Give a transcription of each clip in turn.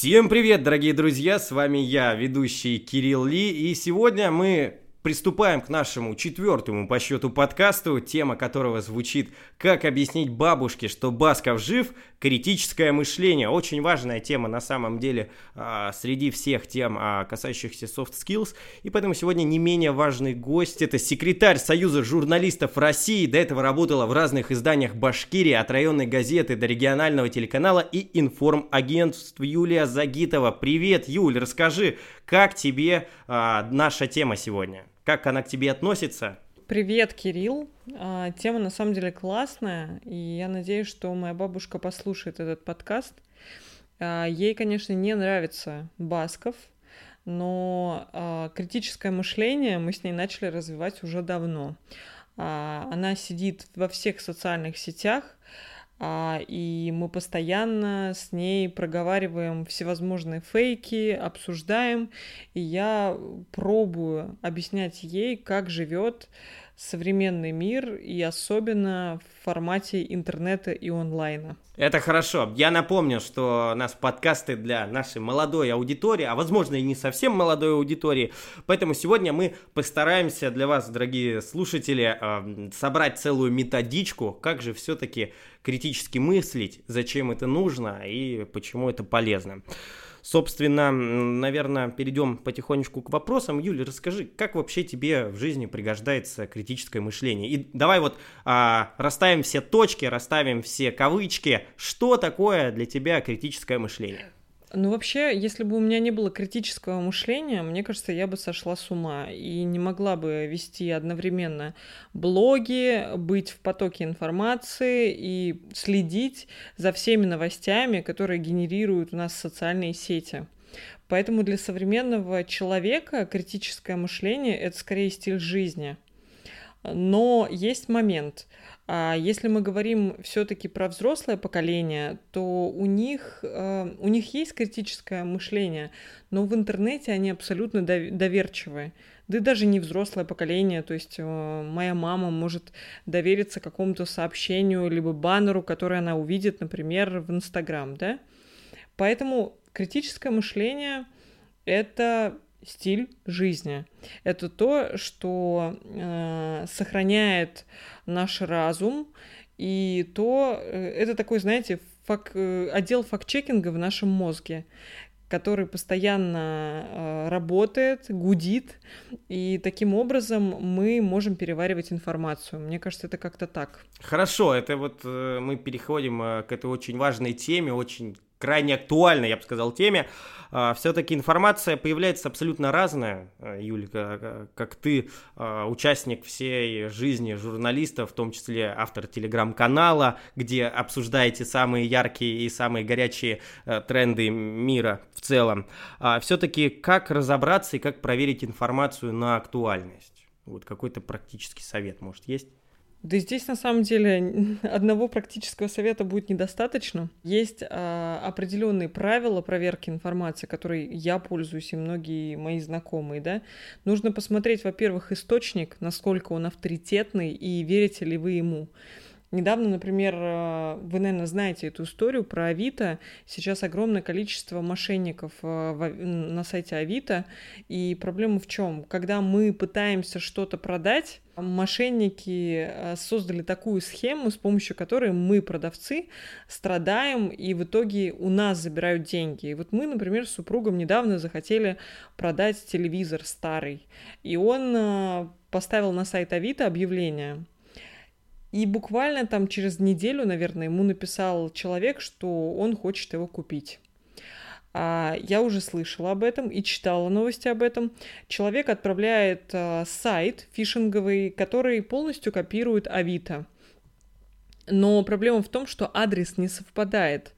Всем привет, дорогие друзья, с вами я, ведущий Кирилл Ли, и сегодня мы Приступаем к нашему четвертому по счету подкасту, тема которого звучит «Как объяснить бабушке, что Басков жив? Критическое мышление». Очень важная тема на самом деле а, среди всех тем, а, касающихся soft skills. И поэтому сегодня не менее важный гость – это секретарь Союза журналистов России. До этого работала в разных изданиях Башкирии, от районной газеты до регионального телеканала и информагентств Юлия Загитова. Привет, Юль, расскажи, как тебе а, наша тема сегодня? Как она к тебе относится? Привет, Кирилл. А, тема на самом деле классная, и я надеюсь, что моя бабушка послушает этот подкаст. А, ей, конечно, не нравится Басков, но а, критическое мышление мы с ней начали развивать уже давно. Она сидит во всех социальных сетях, и мы постоянно с ней проговариваем всевозможные фейки, обсуждаем, и я пробую объяснять ей, как живет современный мир и особенно в формате интернета и онлайна. Это хорошо. Я напомню, что у нас подкасты для нашей молодой аудитории, а возможно и не совсем молодой аудитории. Поэтому сегодня мы постараемся для вас, дорогие слушатели, э, собрать целую методичку, как же все-таки критически мыслить, зачем это нужно и почему это полезно. Собственно, наверное, перейдем потихонечку к вопросам. Юля, расскажи, как вообще тебе в жизни пригождается критическое мышление? И давай вот а, расставим все точки, расставим все кавычки. Что такое для тебя критическое мышление? Ну, вообще, если бы у меня не было критического мышления, мне кажется, я бы сошла с ума и не могла бы вести одновременно блоги, быть в потоке информации и следить за всеми новостями, которые генерируют у нас социальные сети. Поэтому для современного человека критическое мышление — это скорее стиль жизни. Но есть момент — а если мы говорим все-таки про взрослое поколение, то у них, э, у них есть критическое мышление, но в интернете они абсолютно доверчивые. Да и даже не взрослое поколение, то есть э, моя мама может довериться какому-то сообщению либо баннеру, который она увидит, например, в Инстаграм, да? Поэтому критическое мышление — это стиль жизни. Это то, что э, сохраняет наш разум, и то э, это такой, знаете, фак, э, отдел факт-чекинга в нашем мозге, который постоянно э, работает, гудит, и таким образом мы можем переваривать информацию. Мне кажется, это как-то так. Хорошо, это вот э, мы переходим э, к этой очень важной теме, очень крайне актуальной, я бы сказал, теме. А, Все-таки информация появляется абсолютно разная, а, Юлька, как ты, а, участник всей жизни журналистов, в том числе автор телеграм-канала, где обсуждаете самые яркие и самые горячие тренды мира в целом. Все-таки как разобраться и как проверить информацию на актуальность? Вот какой-то практический совет, может, есть? Да здесь на самом деле одного практического совета будет недостаточно. Есть а, определенные правила проверки информации, которые я пользуюсь и многие мои знакомые, да. Нужно посмотреть, во-первых, источник, насколько он авторитетный и верите ли вы ему. Недавно, например, э, вы, наверное, знаете эту историю про Авито. Сейчас огромное количество мошенников э, на сайте Авито. И проблема в чем? Когда мы пытаемся что-то продать, мошенники э, создали такую схему, с помощью которой мы, продавцы, страдаем, и в итоге у нас забирают деньги. И вот мы, например, с супругом недавно захотели продать телевизор старый. И он поставил на сайт Авито объявление – и буквально там через неделю, наверное, ему написал человек, что он хочет его купить. А я уже слышала об этом и читала новости об этом. Человек отправляет а, сайт фишинговый, который полностью копирует Авито. Но проблема в том, что адрес не совпадает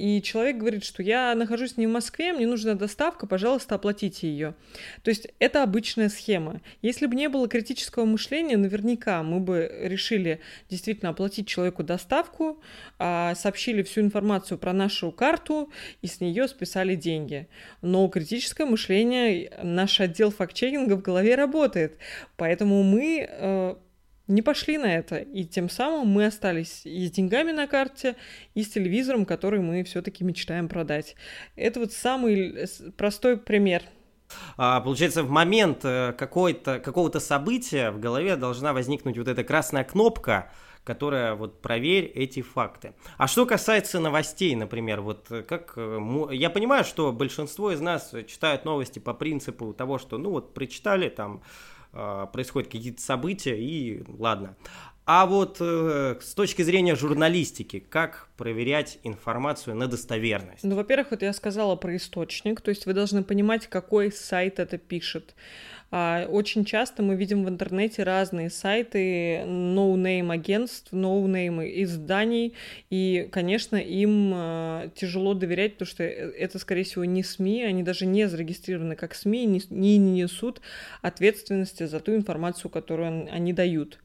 и человек говорит, что я нахожусь не в Москве, мне нужна доставка, пожалуйста, оплатите ее. То есть это обычная схема. Если бы не было критического мышления, наверняка мы бы решили действительно оплатить человеку доставку, а, сообщили всю информацию про нашу карту и с нее списали деньги. Но критическое мышление, наш отдел факт-чекинга в голове работает. Поэтому мы э, не пошли на это. И тем самым мы остались и с деньгами на карте, и с телевизором, который мы все-таки мечтаем продать. Это вот самый простой пример. А, получается, в момент э, какого-то события в голове должна возникнуть вот эта красная кнопка, которая вот проверь эти факты. А что касается новостей, например, вот э, как э, я понимаю, что большинство из нас читают новости по принципу того, что ну вот прочитали там происходят какие-то события, и ладно. А вот э, с точки зрения журналистики, как проверять информацию на достоверность? Ну, во-первых, вот я сказала про источник, то есть вы должны понимать, какой сайт это пишет. А, очень часто мы видим в интернете разные сайты no-name агентств, no-name изданий, и, конечно, им а, тяжело доверять, потому что э, это, скорее всего, не СМИ, они даже не зарегистрированы как СМИ, не, не несут ответственности за ту информацию, которую они дают.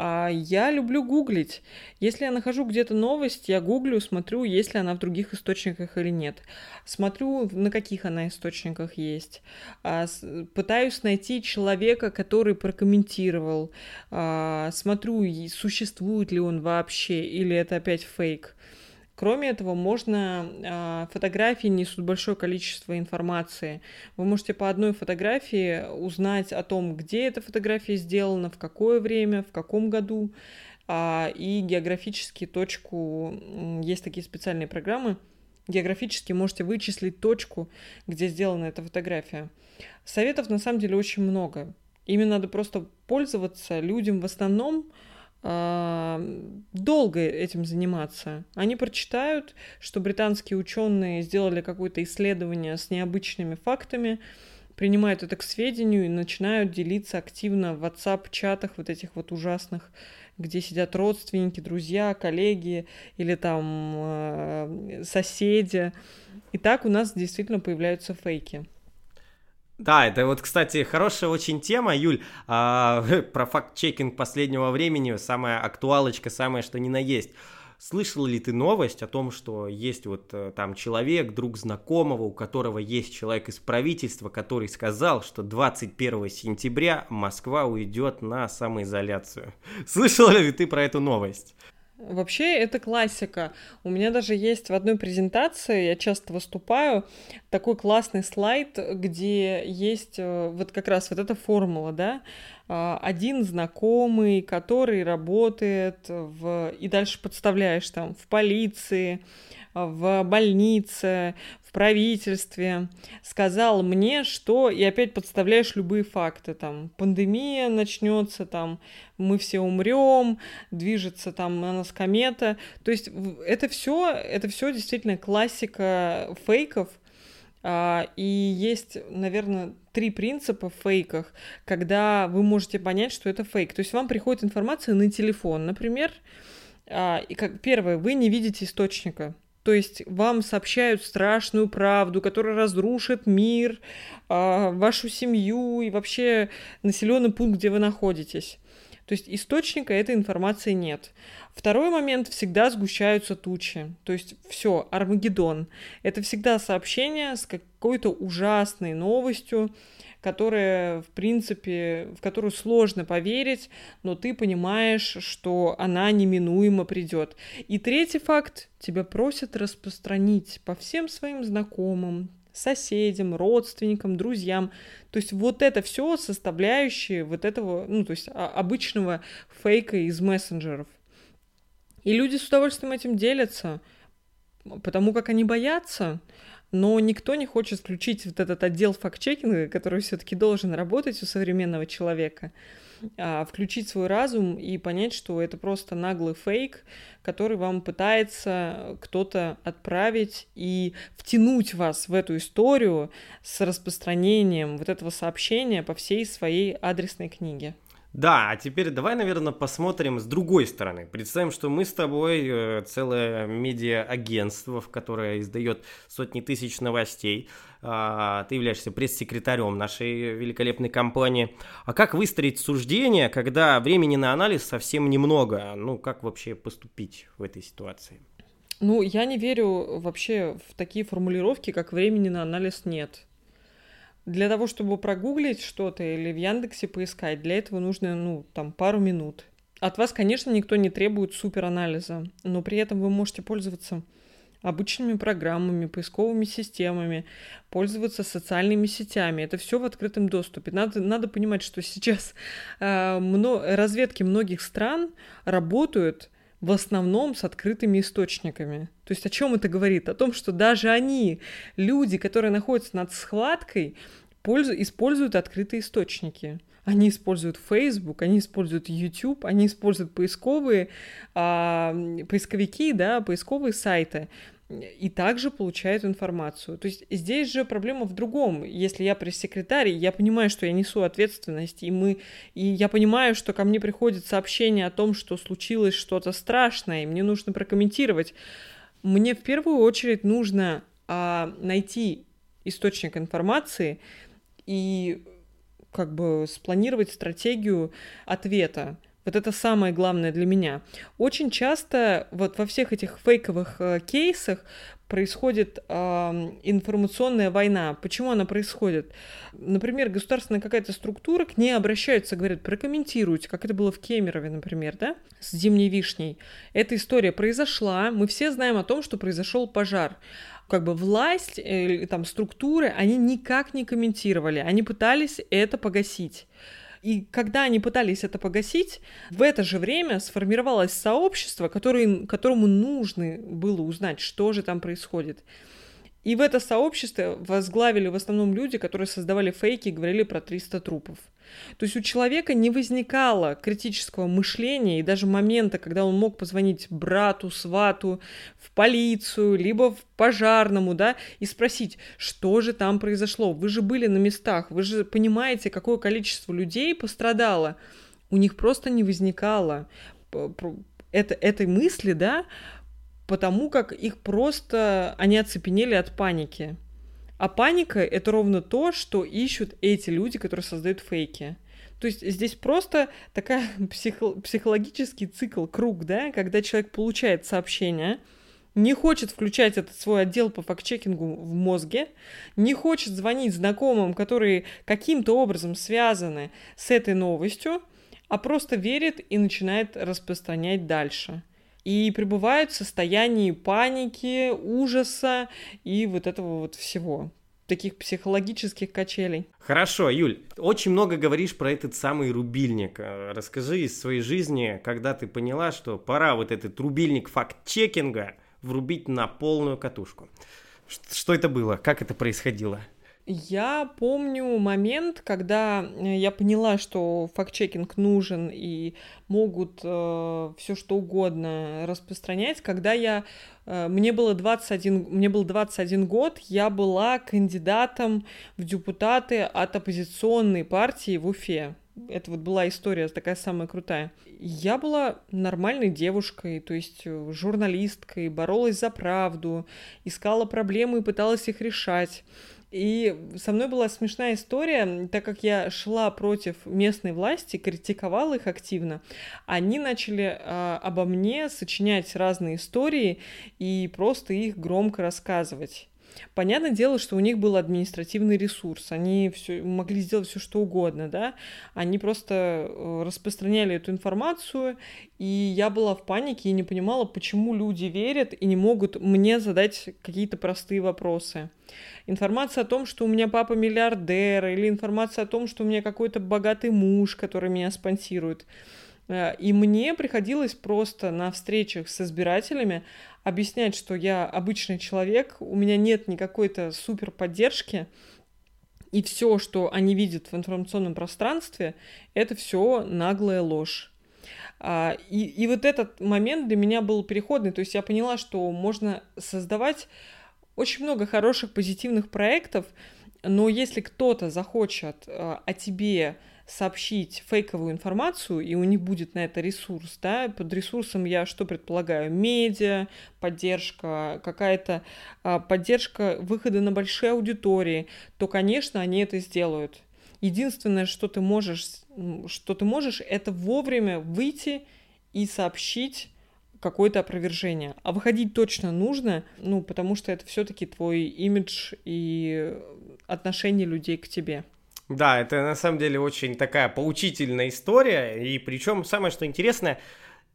А я люблю гуглить. Если я нахожу где-то новость, я гуглю, смотрю, есть ли она в других источниках или нет. Смотрю, на каких она источниках есть. А, пытаюсь найти человека, который прокомментировал. А, смотрю, существует ли он вообще, или это опять фейк. Кроме этого, можно э, фотографии несут большое количество информации. Вы можете по одной фотографии узнать о том, где эта фотография сделана, в какое время, в каком году, э, и географически точку. Есть такие специальные программы. Географически можете вычислить точку, где сделана эта фотография. Советов на самом деле очень много. Ими надо просто пользоваться людям в основном а, долго этим заниматься. Они прочитают, что британские ученые сделали какое-то исследование с необычными фактами, принимают это к сведению и начинают делиться активно в WhatsApp-чатах вот этих вот ужасных, где сидят родственники, друзья, коллеги или там э, соседи. И так у нас действительно появляются фейки. Да, это вот, кстати, хорошая очень тема, Юль, а, про факт-чекинг последнего времени, самая актуалочка, самое что ни на есть. Слышал ли ты новость о том, что есть вот э, там человек, друг знакомого, у которого есть человек из правительства, который сказал, что 21 сентября Москва уйдет на самоизоляцию? Слышал ли ты про эту новость? Вообще, это классика. У меня даже есть в одной презентации, я часто выступаю, такой классный слайд, где есть э, вот как раз вот эта формула, да, а, один знакомый, который работает в... и дальше подставляешь там в полиции, в больнице, в правительстве, сказал мне, что... И опять подставляешь любые факты, там, пандемия начнется, там, мы все умрем, движется там на нас комета. То есть это все, это все действительно классика фейков, а, и есть, наверное, три принципа в фейках, когда вы можете понять, что это фейк. То есть вам приходит информация на телефон, например, а, и как первое, вы не видите источника. То есть вам сообщают страшную правду, которая разрушит мир, а, вашу семью и вообще населенный пункт, где вы находитесь. То есть источника этой информации нет. Второй момент всегда сгущаются тучи. То есть все, Армагеддон. Это всегда сообщение с какой-то ужасной новостью, которая, в принципе, в которую сложно поверить, но ты понимаешь, что она неминуемо придет. И третий факт, тебя просят распространить по всем своим знакомым, соседям, родственникам, друзьям. То есть вот это все составляющие вот этого, ну, то есть обычного фейка из мессенджеров. И люди с удовольствием этим делятся, потому как они боятся, но никто не хочет включить вот этот отдел факт-чекинга, который все-таки должен работать у современного человека, а, включить свой разум и понять, что это просто наглый фейк, который вам пытается кто-то отправить и втянуть вас в эту историю с распространением вот этого сообщения по всей своей адресной книге. Да, а теперь давай, наверное, посмотрим с другой стороны. Представим, что мы с тобой э, целое медиа-агентство, которое издает сотни тысяч новостей. А, ты являешься пресс-секретарем нашей великолепной компании. А как выстроить суждение, когда времени на анализ совсем немного? Ну, как вообще поступить в этой ситуации? Ну, я не верю вообще в такие формулировки, как времени на анализ нет. Для того, чтобы прогуглить что-то или в Яндексе поискать, для этого нужно, ну, там, пару минут. От вас, конечно, никто не требует суперанализа, но при этом вы можете пользоваться обычными программами, поисковыми системами, пользоваться социальными сетями. Это все в открытом доступе. Надо, надо понимать, что сейчас э, мно, разведки многих стран работают в основном с открытыми источниками. То есть о чем это говорит? О том, что даже они, люди, которые находятся над схваткой, пользу, используют открытые источники. Они используют Facebook, они используют YouTube, они используют поисковые а, поисковики, да, поисковые сайты и также получают информацию. То есть здесь же проблема в другом. Если я пресс-секретарь, я понимаю, что я несу ответственность, и мы, и я понимаю, что ко мне приходит сообщение о том, что случилось что-то страшное, и мне нужно прокомментировать. Мне в первую очередь нужно а, найти источник информации и как бы спланировать стратегию ответа. Вот это самое главное для меня. Очень часто вот во всех этих фейковых э, кейсах происходит э, информационная война. Почему она происходит? Например, государственная какая-то структура к ней обращаются, говорят, прокомментируйте, как это было в Кемерове, например, да, с зимней вишней. Эта история произошла, мы все знаем о том, что произошел пожар как бы власть, э, там, структуры, они никак не комментировали, они пытались это погасить. И когда они пытались это погасить, в это же время сформировалось сообщество, которое, которому нужно было узнать, что же там происходит. И в это сообщество возглавили в основном люди, которые создавали фейки и говорили про 300 трупов. То есть у человека не возникало критического мышления и даже момента, когда он мог позвонить брату, свату, в полицию, либо в пожарному, да, и спросить, что же там произошло. Вы же были на местах, вы же понимаете, какое количество людей пострадало. У них просто не возникало это, этой мысли, да, потому как их просто, они оцепенели от паники. А паника — это ровно то, что ищут эти люди, которые создают фейки. То есть здесь просто такая психо- психологический цикл, круг, да, когда человек получает сообщение, не хочет включать этот свой отдел по факт-чекингу в мозге, не хочет звонить знакомым, которые каким-то образом связаны с этой новостью, а просто верит и начинает распространять дальше. И пребывает в состоянии паники, ужаса и вот этого вот всего таких психологических качелей. Хорошо, Юль, очень много говоришь про этот самый рубильник. Э, расскажи из своей жизни, когда ты поняла, что пора вот этот рубильник факт-чекинга врубить на полную катушку. Что это было? Как это происходило? Я помню момент, когда э, я поняла, что факт-чекинг нужен и могут э, все что угодно распространять, когда я э, мне было 21 мне был 21 год, я была кандидатом в депутаты от оппозиционной партии в Уфе. Это вот была история такая самая крутая. Я была нормальной девушкой, то есть э, журналисткой, боролась за правду, искала проблемы и пыталась их решать. И со мной была смешная история, так как я шла против местной власти, критиковала их активно, они начали э, обо мне сочинять разные истории и просто их громко рассказывать. Понятное дело, что у них был административный ресурс, они все, могли сделать все что угодно, да, они просто э, распространяли эту информацию, и я была в панике и не понимала, почему люди верят и не могут мне задать какие-то простые вопросы. Информация о том, что у меня папа миллиардер, или информация о том, что у меня какой-то богатый муж, который меня спонсирует. Э, и мне приходилось просто на встречах с избирателями объяснять, что я обычный человек, у меня нет никакой-то супер поддержки, и все, что они видят в информационном пространстве, это все наглая ложь. А, и, и вот этот момент для меня был переходный, то есть я поняла, что можно создавать очень много хороших позитивных проектов, но если кто-то захочет а, о тебе сообщить фейковую информацию, и у них будет на это ресурс, да, под ресурсом я что предполагаю? Медиа, поддержка, какая-то а, поддержка выхода на большие аудитории, то, конечно, они это сделают. Единственное, что ты можешь, что ты можешь, это вовремя выйти и сообщить какое-то опровержение. А выходить точно нужно, ну, потому что это все-таки твой имидж и отношение людей к тебе. Да, это на самом деле очень такая поучительная история, и причем самое что интересное,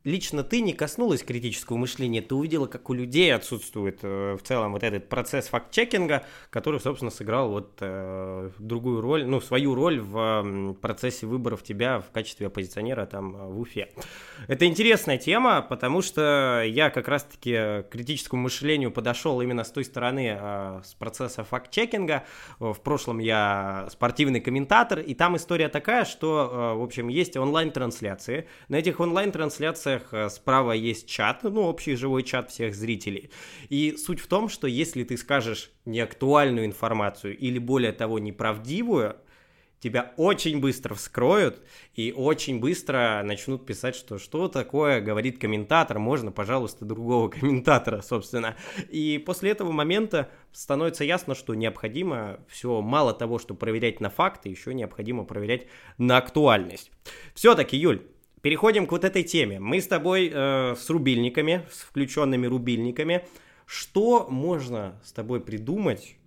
лично ты не коснулась критического мышления, ты увидела, как у людей отсутствует э, в целом вот этот процесс факт-чекинга, который, собственно, сыграл вот э, другую роль, ну, свою роль в э, процессе выборов тебя в качестве оппозиционера там в Уфе. Это интересная тема, потому что я как раз-таки к критическому мышлению подошел именно с той стороны, э, с процесса факт-чекинга. В прошлом я спортивный комментатор, и там история такая, что, э, в общем, есть онлайн-трансляции. На этих онлайн-трансляциях трансляциях э, справа есть чат, ну, общий живой чат всех зрителей. И суть в том, что если ты скажешь неактуальную информацию или, более того, неправдивую, тебя очень быстро вскроют и очень быстро начнут писать, что что такое говорит комментатор, можно, пожалуйста, другого комментатора, собственно. И после этого момента становится ясно, что необходимо все, мало того, что проверять на факты, еще необходимо проверять на актуальность. Все-таки, Юль, переходим к вот этой теме. Мы с тобой э, с рубильниками, с включенными рубильниками. Что можно с тобой придумать,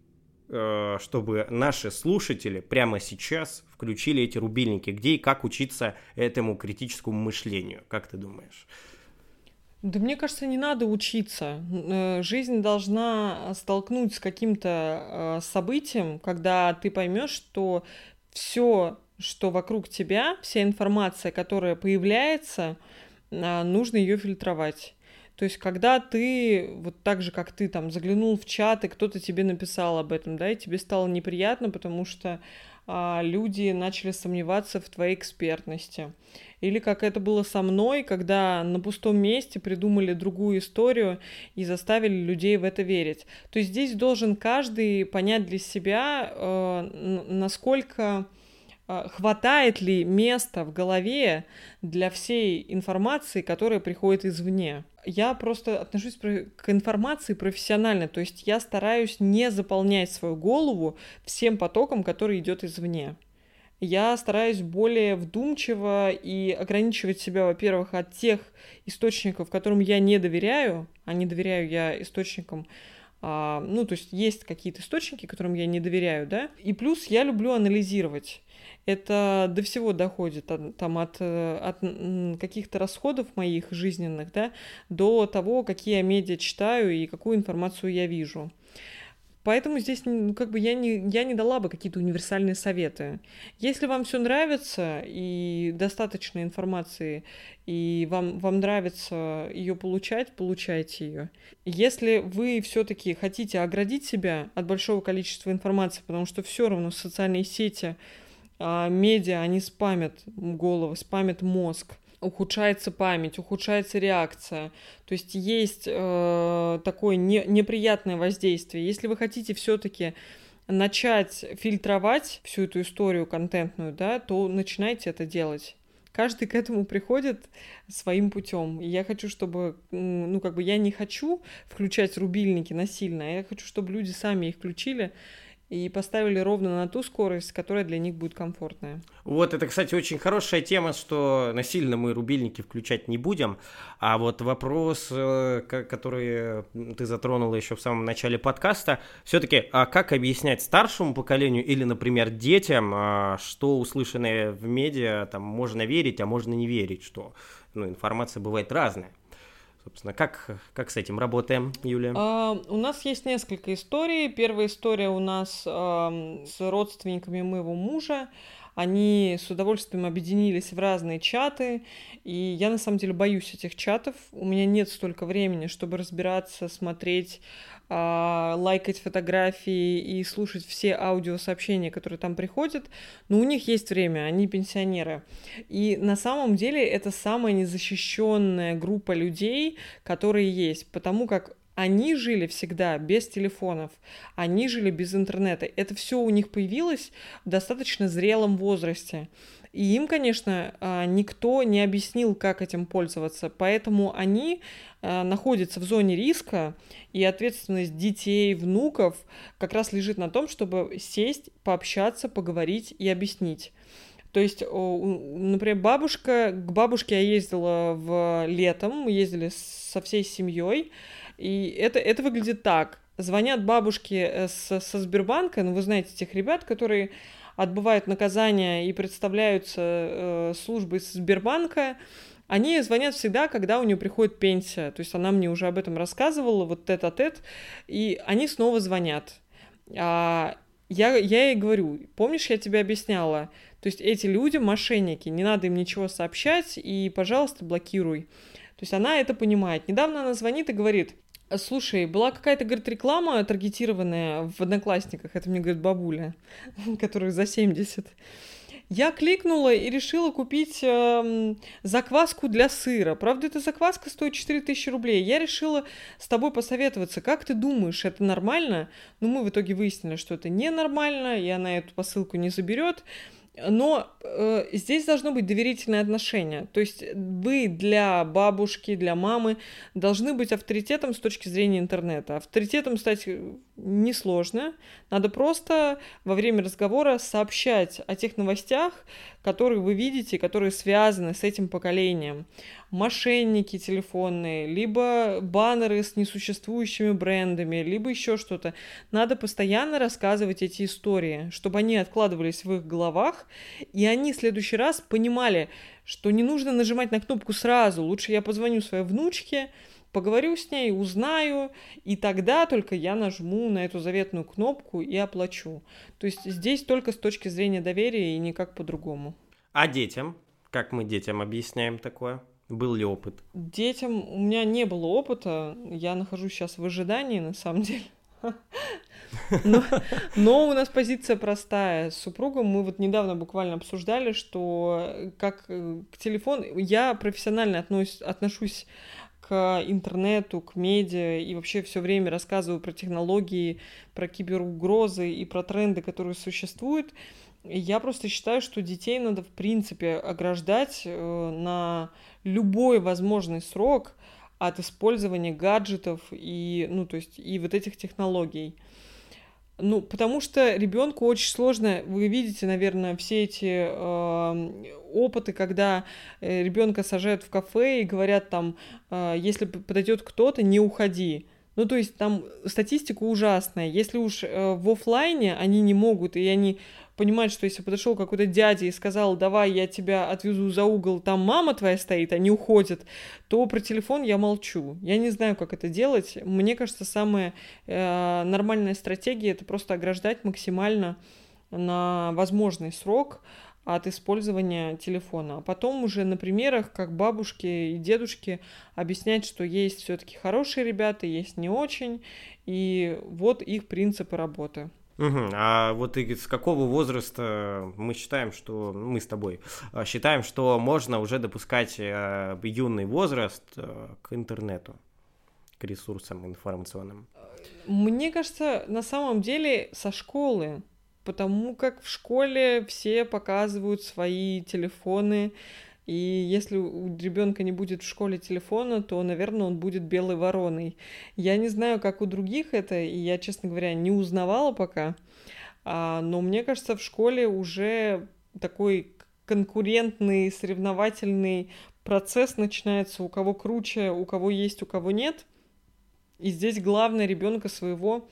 э, чтобы наши слушатели прямо сейчас включили эти рубильники? Где и как учиться этому критическому мышлению? Как ты думаешь? Да мне кажется, не надо учиться. Э, жизнь должна столкнуть с каким-то э, событием, когда ты поймешь, что все что вокруг тебя, вся информация, которая появляется, а, нужно ее фильтровать. То есть, когда ты, вот так же, как ты там заглянул в чат, и кто-то тебе написал об этом, да, и тебе стало неприятно, потому что а, люди начали сомневаться в твоей экспертности. Или как это было со мной, когда на пустом месте придумали другую историю и заставили людей в это верить. То есть здесь должен каждый понять для себя, э, насколько хватает ли места в голове для всей информации, которая приходит извне. Я просто отношусь к информации профессионально, то есть я стараюсь не заполнять свою голову всем потоком, который идет извне. Я стараюсь более вдумчиво и ограничивать себя, во-первых, от тех источников, которым я не доверяю, а не доверяю я источникам, а, ну, то есть есть какие-то источники, которым я не доверяю, да, и плюс я люблю анализировать это до всего доходит, там, от, э, от каких-то расходов моих жизненных, да, до того, какие я медиа читаю и какую информацию я вижу. Поэтому здесь как бы я не, я не дала бы какие-то универсальные советы. Если вам все нравится и достаточно информации, и вам, вам нравится ее получать, получайте ее. Если вы все-таки хотите оградить себя от большого количества информации, потому что все равно социальные сети а, медиа, они спамят голову, спамят мозг ухудшается память, ухудшается реакция. То есть есть э, такое не, неприятное воздействие. Если вы хотите все-таки начать фильтровать всю эту историю контентную, да, то начинайте это делать. Каждый к этому приходит своим путем. И я хочу, чтобы, ну, как бы я не хочу включать рубильники насильно, а я хочу, чтобы люди сами их включили и поставили ровно на ту скорость, которая для них будет комфортная. Вот это, кстати, очень хорошая тема, что насильно мы рубильники включать не будем. А вот вопрос, э, который ты затронула еще в самом начале подкаста, все-таки, а как объяснять старшему поколению или, например, детям, а, что услышанное в медиа там можно верить, а можно не верить, что ну, информация бывает разная. Собственно, как, как с этим работаем, Юлия? А, у нас есть несколько историй. Первая история у нас а, с родственниками моего мужа. Они с удовольствием объединились в разные чаты, и я на самом деле боюсь этих чатов. У меня нет столько времени, чтобы разбираться, смотреть а, лайкать фотографии и слушать все аудиосообщения, которые там приходят, но у них есть время, они пенсионеры. И на самом деле это самая незащищенная группа людей, которые есть, потому как они жили всегда без телефонов, они жили без интернета. Это все у них появилось в достаточно зрелом возрасте. И им, конечно, а, никто не объяснил, как этим пользоваться, поэтому они а, находятся в зоне риска, и ответственность детей, внуков как раз лежит на том, чтобы сесть, пообщаться, поговорить и объяснить. То есть, например, бабушка, к бабушке я ездила в летом, мы ездили со всей семьей, и это, это выглядит так. Звонят бабушки э, со, со Сбербанка, ну, вы знаете тех ребят, которые отбывают наказание и представляются э, службой Сбербанка, они звонят всегда, когда у нее приходит пенсия. То есть она мне уже об этом рассказывала, вот тет-а-тет, и они снова звонят. А, я, я ей говорю, помнишь, я тебе объясняла, то есть эти люди мошенники, не надо им ничего сообщать, и, пожалуйста, блокируй. То есть она это понимает. Недавно она звонит и говорит, Слушай, была какая-то, говорит, реклама таргетированная в Одноклассниках, это мне говорит бабуля, которых за 70. Я кликнула и решила купить э, закваску для сыра. Правда, эта закваска стоит 4000 рублей. Я решила с тобой посоветоваться. Как ты думаешь, это нормально? Ну, мы в итоге выяснили, что это ненормально, и она эту посылку не заберет. Но э, здесь должно быть доверительное отношение. То есть вы для бабушки, для мамы должны быть авторитетом с точки зрения интернета. Авторитетом стать несложно. Надо просто во время разговора сообщать о тех новостях, которые вы видите, которые связаны с этим поколением. Мошенники телефонные, либо баннеры с несуществующими брендами, либо еще что-то. Надо постоянно рассказывать эти истории, чтобы они откладывались в их головах, и они в следующий раз понимали, что не нужно нажимать на кнопку сразу. Лучше я позвоню своей внучке, поговорю с ней, узнаю, и тогда только я нажму на эту заветную кнопку и оплачу. То есть здесь только с точки зрения доверия и никак по-другому. А детям? Как мы детям объясняем такое? Был ли опыт? Детям у меня не было опыта. Я нахожусь сейчас в ожидании, на самом деле. Но, но у нас позиция простая. С супругом мы вот недавно буквально обсуждали, что как э, к телефону... Я профессионально относ, отношусь к интернету, к медиа и вообще все время рассказываю про технологии, про киберугрозы и про тренды, которые существуют. Я просто считаю, что детей надо в принципе ограждать э, на любой возможный срок от использования гаджетов и, ну, то есть, и вот этих технологий. Ну, потому что ребенку очень сложно, вы видите, наверное, все эти э, опыты, когда э, ребенка сажают в кафе и говорят там, э, если подойдет кто-то, не уходи. Ну, то есть там статистика ужасная. Если уж э, в офлайне они не могут, и они понимают, что если подошел какой-то дядя и сказал, давай я тебя отвезу за угол, там мама твоя стоит, они уходят, то про телефон я молчу. Я не знаю, как это делать. Мне кажется, самая э, нормальная стратегия это просто ограждать максимально на возможный срок от использования телефона. А потом уже на примерах, как бабушки и дедушки, объяснять, что есть все-таки хорошие ребята, есть не очень, и вот их принципы работы. Угу. А вот и с какого возраста мы считаем, что мы с тобой а, считаем, что можно уже допускать э, юный возраст э, к интернету, к ресурсам информационным? Мне кажется, на самом деле со школы, потому как в школе все показывают свои телефоны, и если у ребенка не будет в школе телефона, то, наверное, он будет белой вороной. Я не знаю, как у других это, и я, честно говоря, не узнавала пока. А, но мне кажется, в школе уже такой конкурентный, соревновательный процесс начинается, у кого круче, у кого есть, у кого нет. И здесь главное ребенка своего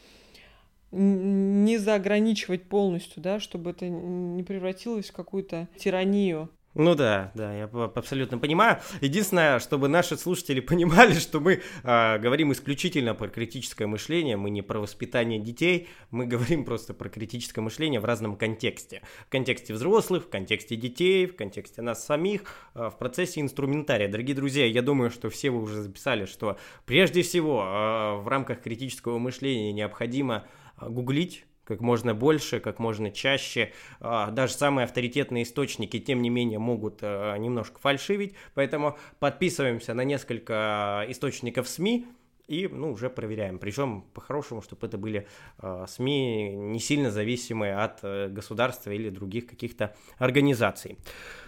не заограничивать полностью, да, чтобы это не превратилось в какую-то тиранию. Ну да, да, я абсолютно понимаю. Единственное, чтобы наши слушатели понимали, что мы э, говорим исключительно про критическое мышление, мы не про воспитание детей, мы говорим просто про критическое мышление в разном контексте. В контексте взрослых, в контексте детей, в контексте нас самих, э, в процессе инструментария. Дорогие друзья, я думаю, что все вы уже записали, что прежде всего э, в рамках критического мышления необходимо гуглить как можно больше, как можно чаще. А, даже самые авторитетные источники, тем не менее, могут э, немножко фальшивить. Поэтому подписываемся на несколько источников СМИ, и ну, уже проверяем. Причем по-хорошему, чтобы это были э, СМИ не сильно зависимые от э, государства или других каких-то организаций.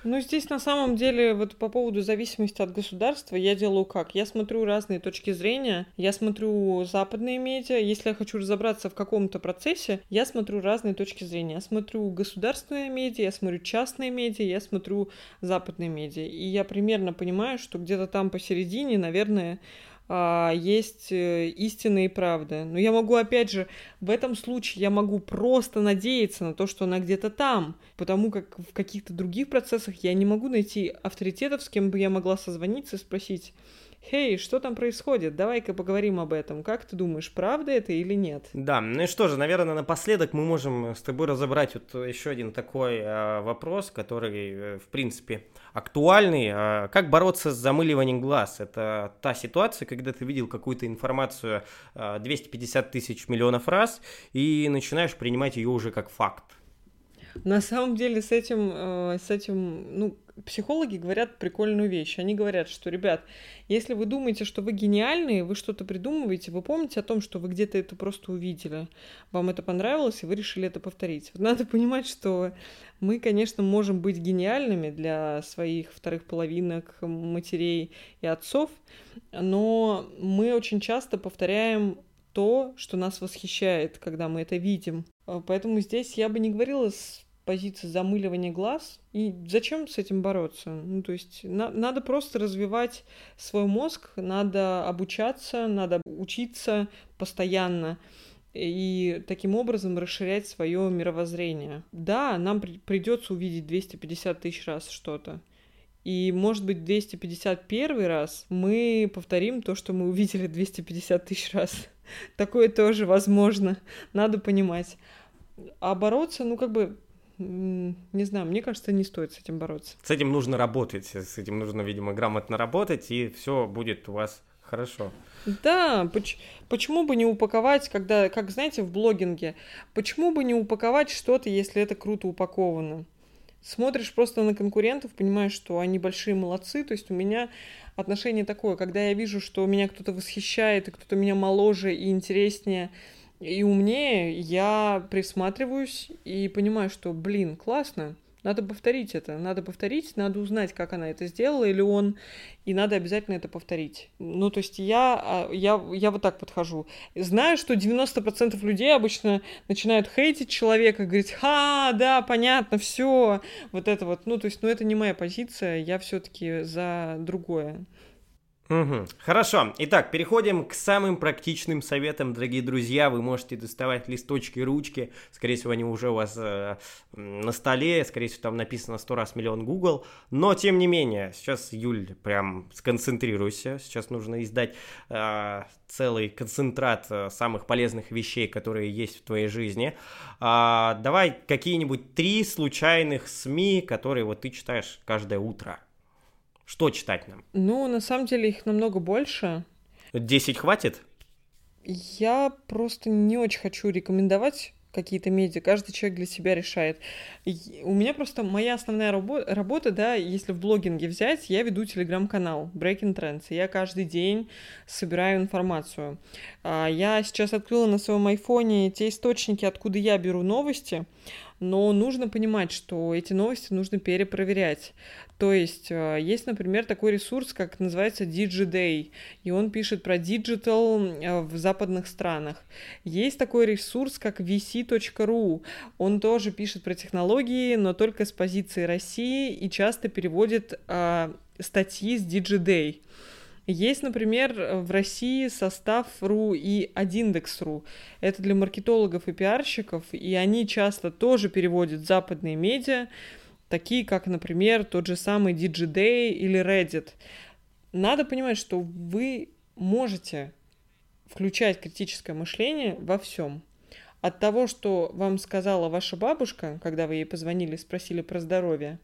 Ну, здесь на самом деле вот по поводу зависимости от государства я делаю как? Я смотрю разные точки зрения, я смотрю западные медиа, если я хочу разобраться в каком-то процессе, я смотрю разные точки зрения. Я смотрю государственные медиа, я смотрю частные медиа, я смотрю западные медиа. И я примерно понимаю, что где-то там посередине, наверное, а есть э, истина и правда. Но я могу, опять же, в этом случае я могу просто надеяться на то, что она где-то там, потому как в каких-то других процессах я не могу найти авторитетов, с кем бы я могла созвониться и спросить, «Хей, что там происходит? Давай-ка поговорим об этом. Как ты думаешь, правда это или нет?» Да, ну и что же, наверное, напоследок мы можем с тобой разобрать вот еще один такой э, вопрос, который, э, в принципе, актуальный. Э, как бороться с замыливанием глаз? Это та ситуация, когда ты видел какую-то информацию э, 250 тысяч миллионов раз и начинаешь принимать ее уже как факт. На самом деле с этим, э, с этим, ну, психологи говорят прикольную вещь. Они говорят, что, ребят, если вы думаете, что вы гениальные, вы что-то придумываете, вы помните о том, что вы где-то это просто увидели, вам это понравилось, и вы решили это повторить. Надо понимать, что мы, конечно, можем быть гениальными для своих вторых половинок, матерей и отцов, но мы очень часто повторяем то, что нас восхищает, когда мы это видим. Поэтому здесь я бы не говорила с позиции замыливания глаз. И зачем с этим бороться? Ну, то есть на, надо просто развивать свой мозг, надо обучаться, надо учиться постоянно и таким образом расширять свое мировоззрение. Да, нам при- придется увидеть 250 тысяч раз что-то. И, может быть, 251 раз мы повторим то, что мы увидели 250 тысяч раз. Такое тоже возможно. Надо понимать. А бороться, ну, как бы, не знаю, мне кажется, не стоит с этим бороться. С этим нужно работать, с этим нужно, видимо, грамотно работать, и все будет у вас хорошо. Да, поч- почему бы не упаковать, когда, как знаете, в блогинге, почему бы не упаковать что-то, если это круто упаковано? Смотришь просто на конкурентов, понимаешь, что они большие молодцы, то есть у меня отношение такое, когда я вижу, что меня кто-то восхищает, и кто-то меня моложе и интереснее, и умнее, я присматриваюсь и понимаю, что, блин, классно, надо повторить это, надо повторить, надо узнать, как она это сделала или он, и надо обязательно это повторить. Ну, то есть я, а, я, я вот так подхожу. Знаю, что 90% людей обычно начинают хейтить человека, говорить, ха, да, понятно, все, вот это вот. Ну, то есть, ну, это не моя позиция, я все-таки за другое. Угу. Хорошо. Итак, переходим к самым практичным советам, дорогие друзья. Вы можете доставать листочки, ручки. Скорее всего, они уже у вас э, на столе. Скорее всего, там написано сто раз миллион Google. Но, тем не менее, сейчас, Юль, прям сконцентрируйся. Сейчас нужно издать э, целый концентрат э, самых полезных вещей, которые есть в твоей жизни. Э, давай какие-нибудь три случайных СМИ, которые вот ты читаешь каждое утро. Что читать нам? Ну, на самом деле их намного больше. Десять хватит? Я просто не очень хочу рекомендовать какие-то медиа, каждый человек для себя решает. у меня просто моя основная рабо- работа, да, если в блогинге взять, я веду телеграм-канал Breaking Trends, и я каждый день собираю информацию. А, я сейчас открыла на своем айфоне те источники, откуда я беру новости, но нужно понимать, что эти новости нужно перепроверять. То есть э, есть, например, такой ресурс, как называется DigiDay, и он пишет про digital э, в западных странах. Есть такой ресурс, как vc.ru, он тоже пишет про технологии, но только с позиции России и часто переводит э, статьи с DigiDay. Есть, например, в России состав РУ и Адиндекс.ру. Это для маркетологов и пиарщиков, и они часто тоже переводят западные медиа, такие как, например, тот же самый DigiDay или Reddit. Надо понимать, что вы можете включать критическое мышление во всем. От того, что вам сказала ваша бабушка, когда вы ей позвонили, спросили про здоровье,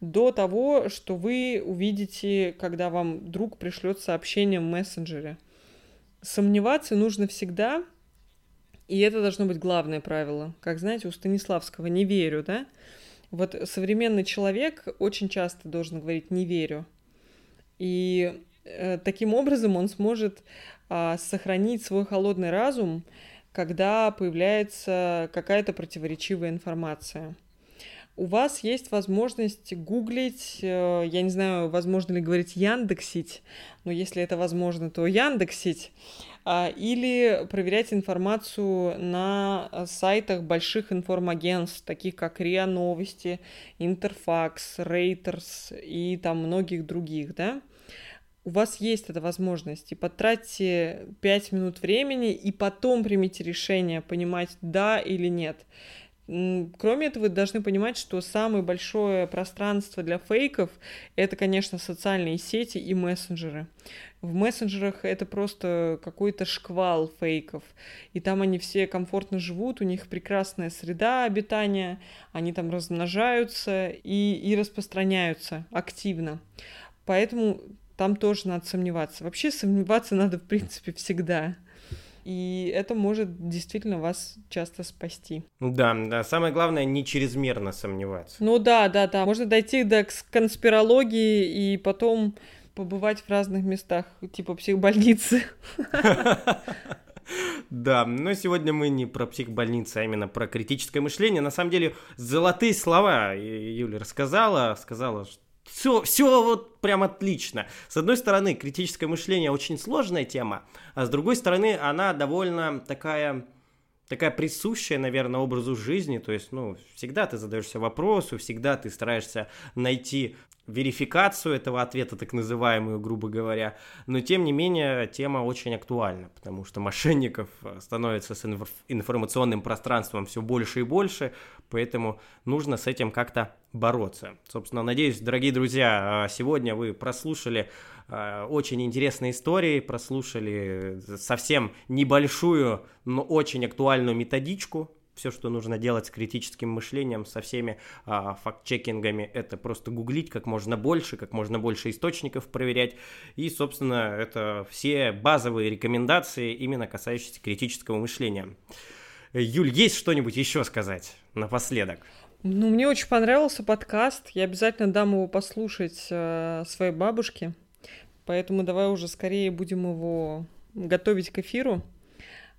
до того, что вы увидите, когда вам друг пришлет сообщение в мессенджере. Сомневаться нужно всегда, и это должно быть главное правило. Как знаете, у Станиславского «не верю», да? Вот современный человек очень часто должен говорить «не верю». И э, таким образом он сможет э, сохранить свой холодный разум, когда появляется какая-то противоречивая информация. У вас есть возможность гуглить, э, я не знаю, возможно ли говорить яндексить, но если это возможно, то яндексить, а, или проверять информацию на сайтах больших информагентств, таких как РИА Новости, Интерфакс, Рейтерс и там многих других, да. у вас есть эта возможность, и потратьте 5 минут времени, и потом примите решение, понимать, да или нет. Кроме этого, вы должны понимать, что самое большое пространство для фейков — это, конечно, социальные сети и мессенджеры. В мессенджерах это просто какой-то шквал фейков. И там они все комфортно живут, у них прекрасная среда обитания, они там размножаются и, и распространяются активно. Поэтому там тоже надо сомневаться. Вообще сомневаться надо, в принципе, всегда. И это может действительно вас часто спасти. Да, да. Самое главное, не чрезмерно сомневаться. Ну да, да, да. Можно дойти до конспирологии и потом побывать в разных местах, типа психбольницы. Да, но сегодня мы не про психбольницы, а именно про критическое мышление. На самом деле, золотые слова Юля рассказала, сказала, что все, все вот прям отлично. С одной стороны, критическое мышление очень сложная тема, а с другой стороны, она довольно такая такая присущая, наверное, образу жизни, то есть, ну, всегда ты задаешься вопросу, всегда ты стараешься найти верификацию этого ответа, так называемую, грубо говоря. Но, тем не менее, тема очень актуальна, потому что мошенников э, становится с информационным пространством все больше и больше, поэтому нужно с этим как-то бороться. Собственно, надеюсь, дорогие друзья, э, сегодня вы прослушали э, очень интересные истории, прослушали совсем небольшую, но очень актуальную методичку все, что нужно делать с критическим мышлением, со всеми а, факт-чекингами, это просто гуглить как можно больше, как можно больше источников проверять. И, собственно, это все базовые рекомендации, именно касающиеся критического мышления. Юль, есть что-нибудь еще сказать напоследок? Ну, мне очень понравился подкаст. Я обязательно дам его послушать э, своей бабушке. Поэтому давай уже скорее будем его готовить к эфиру.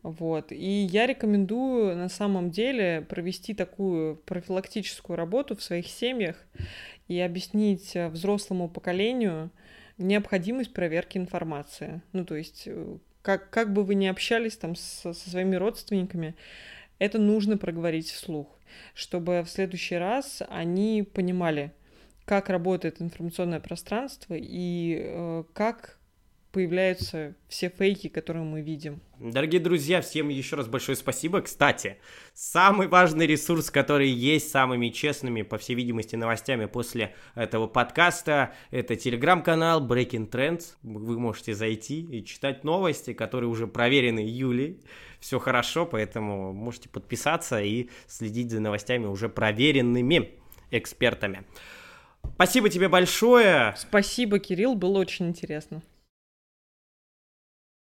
Вот. И я рекомендую на самом деле провести такую профилактическую работу в своих семьях и объяснить э, взрослому поколению необходимость проверки информации. Ну, то есть, э, как, как бы вы ни общались там со, со своими родственниками, это нужно проговорить вслух, чтобы в следующий раз они понимали, как работает информационное пространство и э, как появляются все фейки, которые мы видим. Дорогие друзья, всем еще раз большое спасибо. Кстати, самый важный ресурс, который есть самыми честными, по всей видимости, новостями после этого подкаста, это телеграм-канал Breaking Trends. Вы можете зайти и читать новости, которые уже проверены Юлей. Все хорошо, поэтому можете подписаться и следить за новостями уже проверенными экспертами. Спасибо тебе большое. Спасибо, Кирилл, было очень интересно.